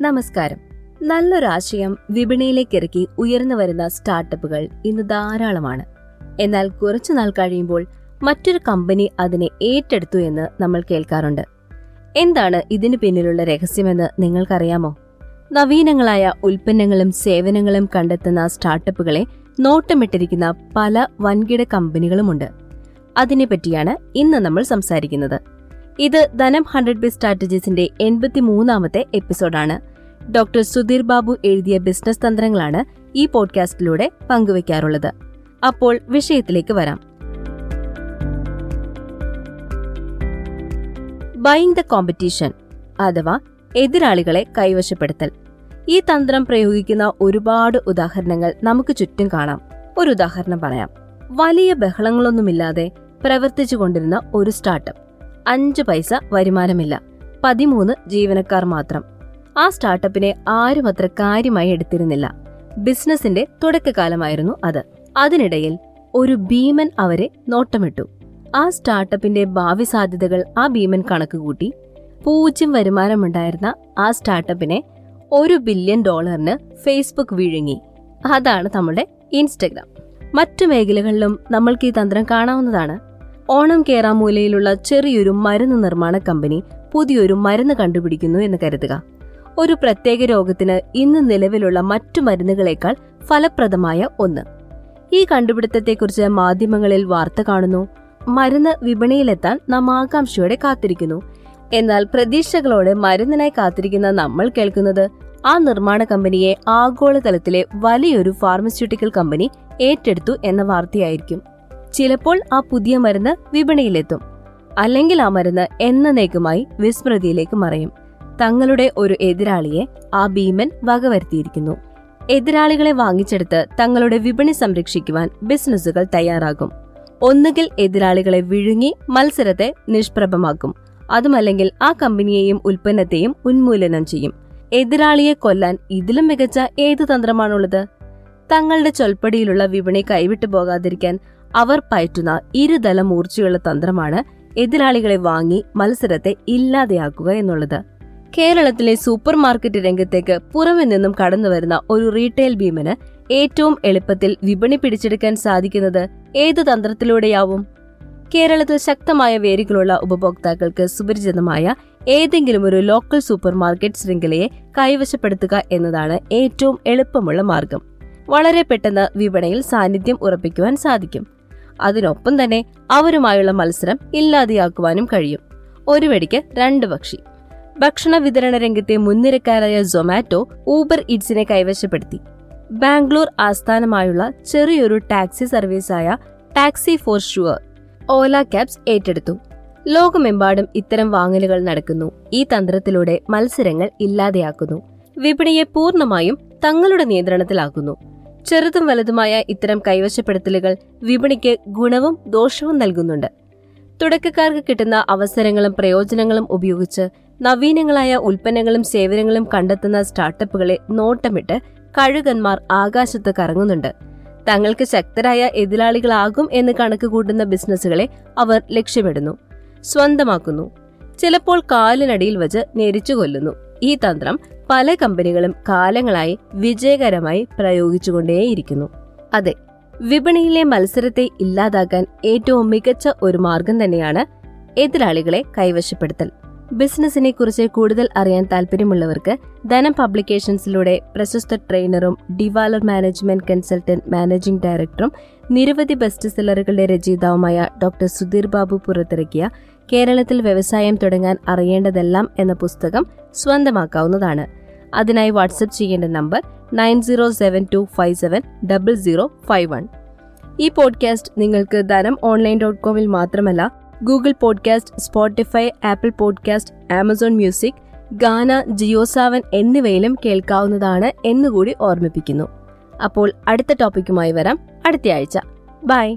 നമസ്കാരം. നല്ലൊരാശയം വിപണിയിലേക്ക് ഇറക്കി ഉയർന്നു വരുന്ന സ്റ്റാർട്ടപ്പുകൾ ഇന്ന് ധാരാളമാണ്. എന്നാൽ കുറച്ചു നാൾ കഴിയുമ്പോൾ മറ്റൊരു കമ്പനി അതിനെ ഏറ്റെടുത്തു എന്ന് നമ്മൾ കേൾക്കാറുണ്ട്. എന്താണ് ഇതിന് പിന്നിലുള്ള രഹസ്യമെന്ന് നിങ്ങൾക്കറിയാമോ? നവീനങ്ങളായ ഉൽപ്പന്നങ്ങളും സേവനങ്ങളും കണ്ടെത്തുന്ന സ്റ്റാർട്ടപ്പുകളെ നോട്ടമിട്ടിരിക്കുന്ന പല വൻകിട കമ്പനികളുമുണ്ട്. അതിനെപ്പറ്റിയാണ് ഇന്ന് നമ്മൾ സംസാരിക്കുന്നത്. ഇത് ധനം ഹൺഡ്രഡ് ബി സ്ട്രാറ്റജീസിന്റെ എൺപത്തി മൂന്നാമത്തെ എപ്പിസോഡാണ്. ഡോക്ടർ സുധീർ ബാബു എഴുതിയ ബിസിനസ് തന്ത്രങ്ങളാണ് ഈ പോഡ്കാസ്റ്റിലൂടെ പങ്കുവയ്ക്കാറുള്ളത് അപ്പോൾ വിഷയത്തിലേക്ക് വരാം. ബൈങ് ദ കോമ്പറ്റീഷൻ അഥവാ എതിരാളികളെ കൈവശപ്പെടുത്തൽ. ഈ തന്ത്രം പ്രയോഗിക്കുന്ന ഒരുപാട് ഉദാഹരണങ്ങൾ നമുക്ക് ചുറ്റും കാണാം. ഒരു ഉദാഹരണം പറയാം. വലിയ ബഹളങ്ങളൊന്നുമില്ലാതെ പ്രവർത്തിച്ചു കൊണ്ടിരുന്ന ഒരു സ്റ്റാർട്ടപ്പ്. അഞ്ച് പൈസ വരുമാനമില്ല. പതിമൂന്ന് ജീവനക്കാർ മാത്രം. ആ സ്റ്റാർട്ടപ്പിനെ ആരും അത്ര കാര്യമായി എടുത്തിരുന്നില്ല. ബിസിനസിന്റെ തുടക്കകാലമായിരുന്നു അത്. അതിനിടയിൽ ഒരു ഭീമൻ അവരെ നോട്ടമിട്ടു. ആ സ്റ്റാർട്ടപ്പിന്റെ ഭാവി സാധ്യതകൾ ആ ഭീമൻ കണക്കുകൂട്ടി പൂജ്യം വരുമാനമുണ്ടായിരുന്ന ആ സ്റ്റാർട്ടപ്പിനെ ഒരു ബില്യൺ ഡോളറിന് ഫേസ്ബുക്ക് വിഴുങ്ങി. അതാണ് നമ്മുടെ ഇൻസ്റ്റഗ്രാം. മറ്റു മേഖലകളിലും നമ്മൾക്ക് ഈ തന്ത്രം കാണാവുന്നതാണ്. ഓണം കേറാമൂലയിലുള്ള ചെറിയൊരു മരുന്ന് നിർമ്മാണ കമ്പനി പുതിയൊരു മരുന്ന് കണ്ടുപിടിക്കുന്നു എന്ന് കരുതുക. ഒരു പ്രത്യേക രോഗത്തിന് ഇന്ന് നിലവിലുള്ള മറ്റു മരുന്നുകളേക്കാൾ ഫലപ്രദമായ ഒന്ന്. ഈ കണ്ടുപിടുത്തത്തെക്കുറിച്ച് മാധ്യമങ്ങളിൽ വാർത്ത കാണുന്നു. മരുന്ന് വിപണിയിലെത്താൻ നാം ആകാംക്ഷയോടെ കാത്തിരിക്കുന്നു. എന്നാൽ പ്രതീക്ഷകളോടെ മരുന്നിനായി കാത്തിരിക്കുന്ന നമ്മൾ കേൾക്കുന്നത് ആ നിർമ്മാണ കമ്പനിയെ ആഗോളതലത്തിലെ വലിയൊരു ഫാർമസ്യൂട്ടിക്കൽ കമ്പനി ഏറ്റെടുത്തു എന്ന വാർത്തയായിരിക്കും. ചിലപ്പോൾ ആ പുതിയ മരുന്ന് വിപണിയിലെത്തും. അല്ലെങ്കിൽ ആ മരുന്ന് എന്നേക്കുമായി വിസ്മൃതിയിലേക്ക് മറയും. തങ്ങളുടെ ഒരു എതിരാളിയെ ആ ഭീമൻ വകവരുത്തിയിരിക്കുന്നു. എതിരാളികളെ വാങ്ങിച്ചെടുത്ത് തങ്ങളുടെ വിപണി സംരക്ഷിക്കുവാൻ ബിസിനസ്സുകൾ തയ്യാറാകും. ഒന്നുകിൽ എതിരാളികളെ വിഴുങ്ങി മത്സരത്തെ നിഷ്പ്രഭമാക്കും. അതുമല്ലെങ്കിൽ ആ കമ്പനിയെയും ഉൽപ്പന്നത്തെയും ഉന്മൂലനം ചെയ്യും. എതിരാളിയെ കൊല്ലാൻ ഇതിലും മികച്ച ഏത് തന്ത്രമാണുള്ളത്? തങ്ങളുടെ ചൊൽപ്പടിയിലുള്ള വിപണി കൈവിട്ടു പോകാതിരിക്കാൻ അവർ പയറ്റുന്ന ഇരുതല മൂർച്ചയുള്ള തന്ത്രമാണ് എതിരാളികളെ വാങ്ങി മത്സരത്തെ ഇല്ലാതെയാക്കുക എന്നുള്ളത്. കേരളത്തിലെ സൂപ്പർ മാർക്കറ്റ് രംഗത്തേക്ക് പുറമെ നിന്നും കടന്നുവരുന്ന ഒരു റീറ്റെയിൽ ഭീമന് ഏറ്റവും എളുപ്പത്തിൽ വിപണി പിടിച്ചെടുക്കാൻ സാധിക്കുന്നത് ഏത് തന്ത്രത്തിലൂടെയാവും? കേരളത്തിൽ ശക്തമായ വേരുകളുള്ള ഉപഭോക്താക്കൾക്ക് സുപരിചിതമായ ഏതെങ്കിലും ഒരു ലോക്കൽ സൂപ്പർ മാർക്കറ്റ് ശൃംഖലയെ കൈവശപ്പെടുത്തുക എന്നതാണ് ഏറ്റവും എളുപ്പമുള്ള മാർഗം. വളരെ പെട്ടെന്ന് വിപണിയിൽ സാന്നിധ്യം ഉറപ്പിക്കുവാൻ സാധിക്കും. അതിനൊപ്പം തന്നെ അവരുമായുള്ള മത്സരം ഇല്ലാതെയാക്കുവാനും കഴിയും. ഒരു വെടിക്ക് രണ്ട് പക്ഷി. ഭക്ഷണ വിതരണ രംഗത്തെ മുൻനിരക്കാരായ സൊമാറ്റോ ഊബർ ഇറ്റ്സിനെ കൈവശപ്പെടുത്തി. ബാംഗ്ലൂർ ആസ്ഥാനമായുള്ള ചെറിയൊരു taxi സർവീസായ taxi for sure Ola cabs ഏറ്റെടുത്തു. ലോകമെമ്പാടും ഇത്തരം വാങ്ങലുകൾ നടക്കുന്നു. ഈ തന്ത്രത്തിലൂടെ മത്സരങ്ങൾ ഇല്ലാതെയാക്കുന്നു. വിപണിയെ പൂർണമായും തങ്ങളുടെ നിയന്ത്രണത്തിലാക്കുന്നു. ചെറുതും വലുതുമായ ഇത്തരം കൈവശപ്പെടുത്തലുകൾ വിപണിക്ക് ഗുണവും ദോഷവും നൽകുന്നുണ്ട്. തുടക്കക്കാർക്ക് കിട്ടുന്ന അവസരങ്ങളും പ്രയോജനങ്ങളും ഉപയോഗിച്ച് നവീനങ്ങളായ ഉൽപ്പന്നങ്ങളും സേവനങ്ങളും കണ്ടെത്തുന്ന സ്റ്റാർട്ടപ്പുകളെ നോട്ടമിട്ട് കഴുകന്മാർ ആകാശത്ത് കറങ്ങുന്നുണ്ട്. തങ്ങൾക്ക് ശക്തരായ എതിരാളികളാകും എന്ന് കണക്കുകൂട്ടുന്ന ബിസിനസ്സുകളെ അവർ ലക്ഷ്യമിടുന്നു. സ്വന്തമാക്കുന്നു. ചിലപ്പോൾ കാലിനടിയിൽ വച്ച് ഞെരിച്ചു കൊല്ലുന്നു. ഈ തന്ത്രം പല കമ്പനികളും കാലങ്ങളായി വിജയകരമായി പ്രയോഗിച്ചുകൊണ്ടേയിരിക്കുന്നു. അതെ വിപണിയിലെ മത്സരത്തെ ഇല്ലാതാക്കാൻ ഏറ്റവും മികച്ച ഒരു മാർഗം തന്നെയാണ് എതിരാളികളെ കൈവശപ്പെടുത്തൽ. ബിസിനസിനെ കുറിച്ച് കൂടുതൽ അറിയാൻ താല്പര്യമുള്ളവർക്ക് ധനം പബ്ലിക്കേഷൻസിലൂടെ പ്രശസ്ത ട്രെയിനറും ഡിവാലർ മാനേജ്മെന്റ് കൺസൾട്ടന്റ് മാനേജിംഗ് ഡയറക്ടറും നിരവധി ബെസ്റ്റ് സെല്ലറുകളുടെ രചയിതാവുമായ ഡോക്ടർ സുധീർ ബാബു പുറത്തിറക്കിയ കേരളത്തിൽ വ്യവസായം തുടങ്ങാൻ അറിയേണ്ടതെല്ലാം എന്ന പുസ്തകം സ്വന്തമാക്കാവുന്നതാണ്. അതിനായി വാട്സപ്പ് ചെയ്യേണ്ട number nine zero seven two five seven double zero five one. ഈ പോഡ്കാസ്റ്റ് നിങ്ങൾക്ക് ധനം ഓൺലൈൻ ഡോട്ട് കോമിൽ മാത്രമല്ല Google podcast Spotify Apple podcast Amazon music Gaana Jio Saavn എന്നിവയിലും കേൾക്കാവുന്നതാണ് എന്നുകൂടി ഓർമ്മിപ്പിക്കുന്നു. അപ്പോൾ അടുത്ത ടോപ്പിക്കുമായി വരാം. അടുത്തയാഴ്ച ബൈ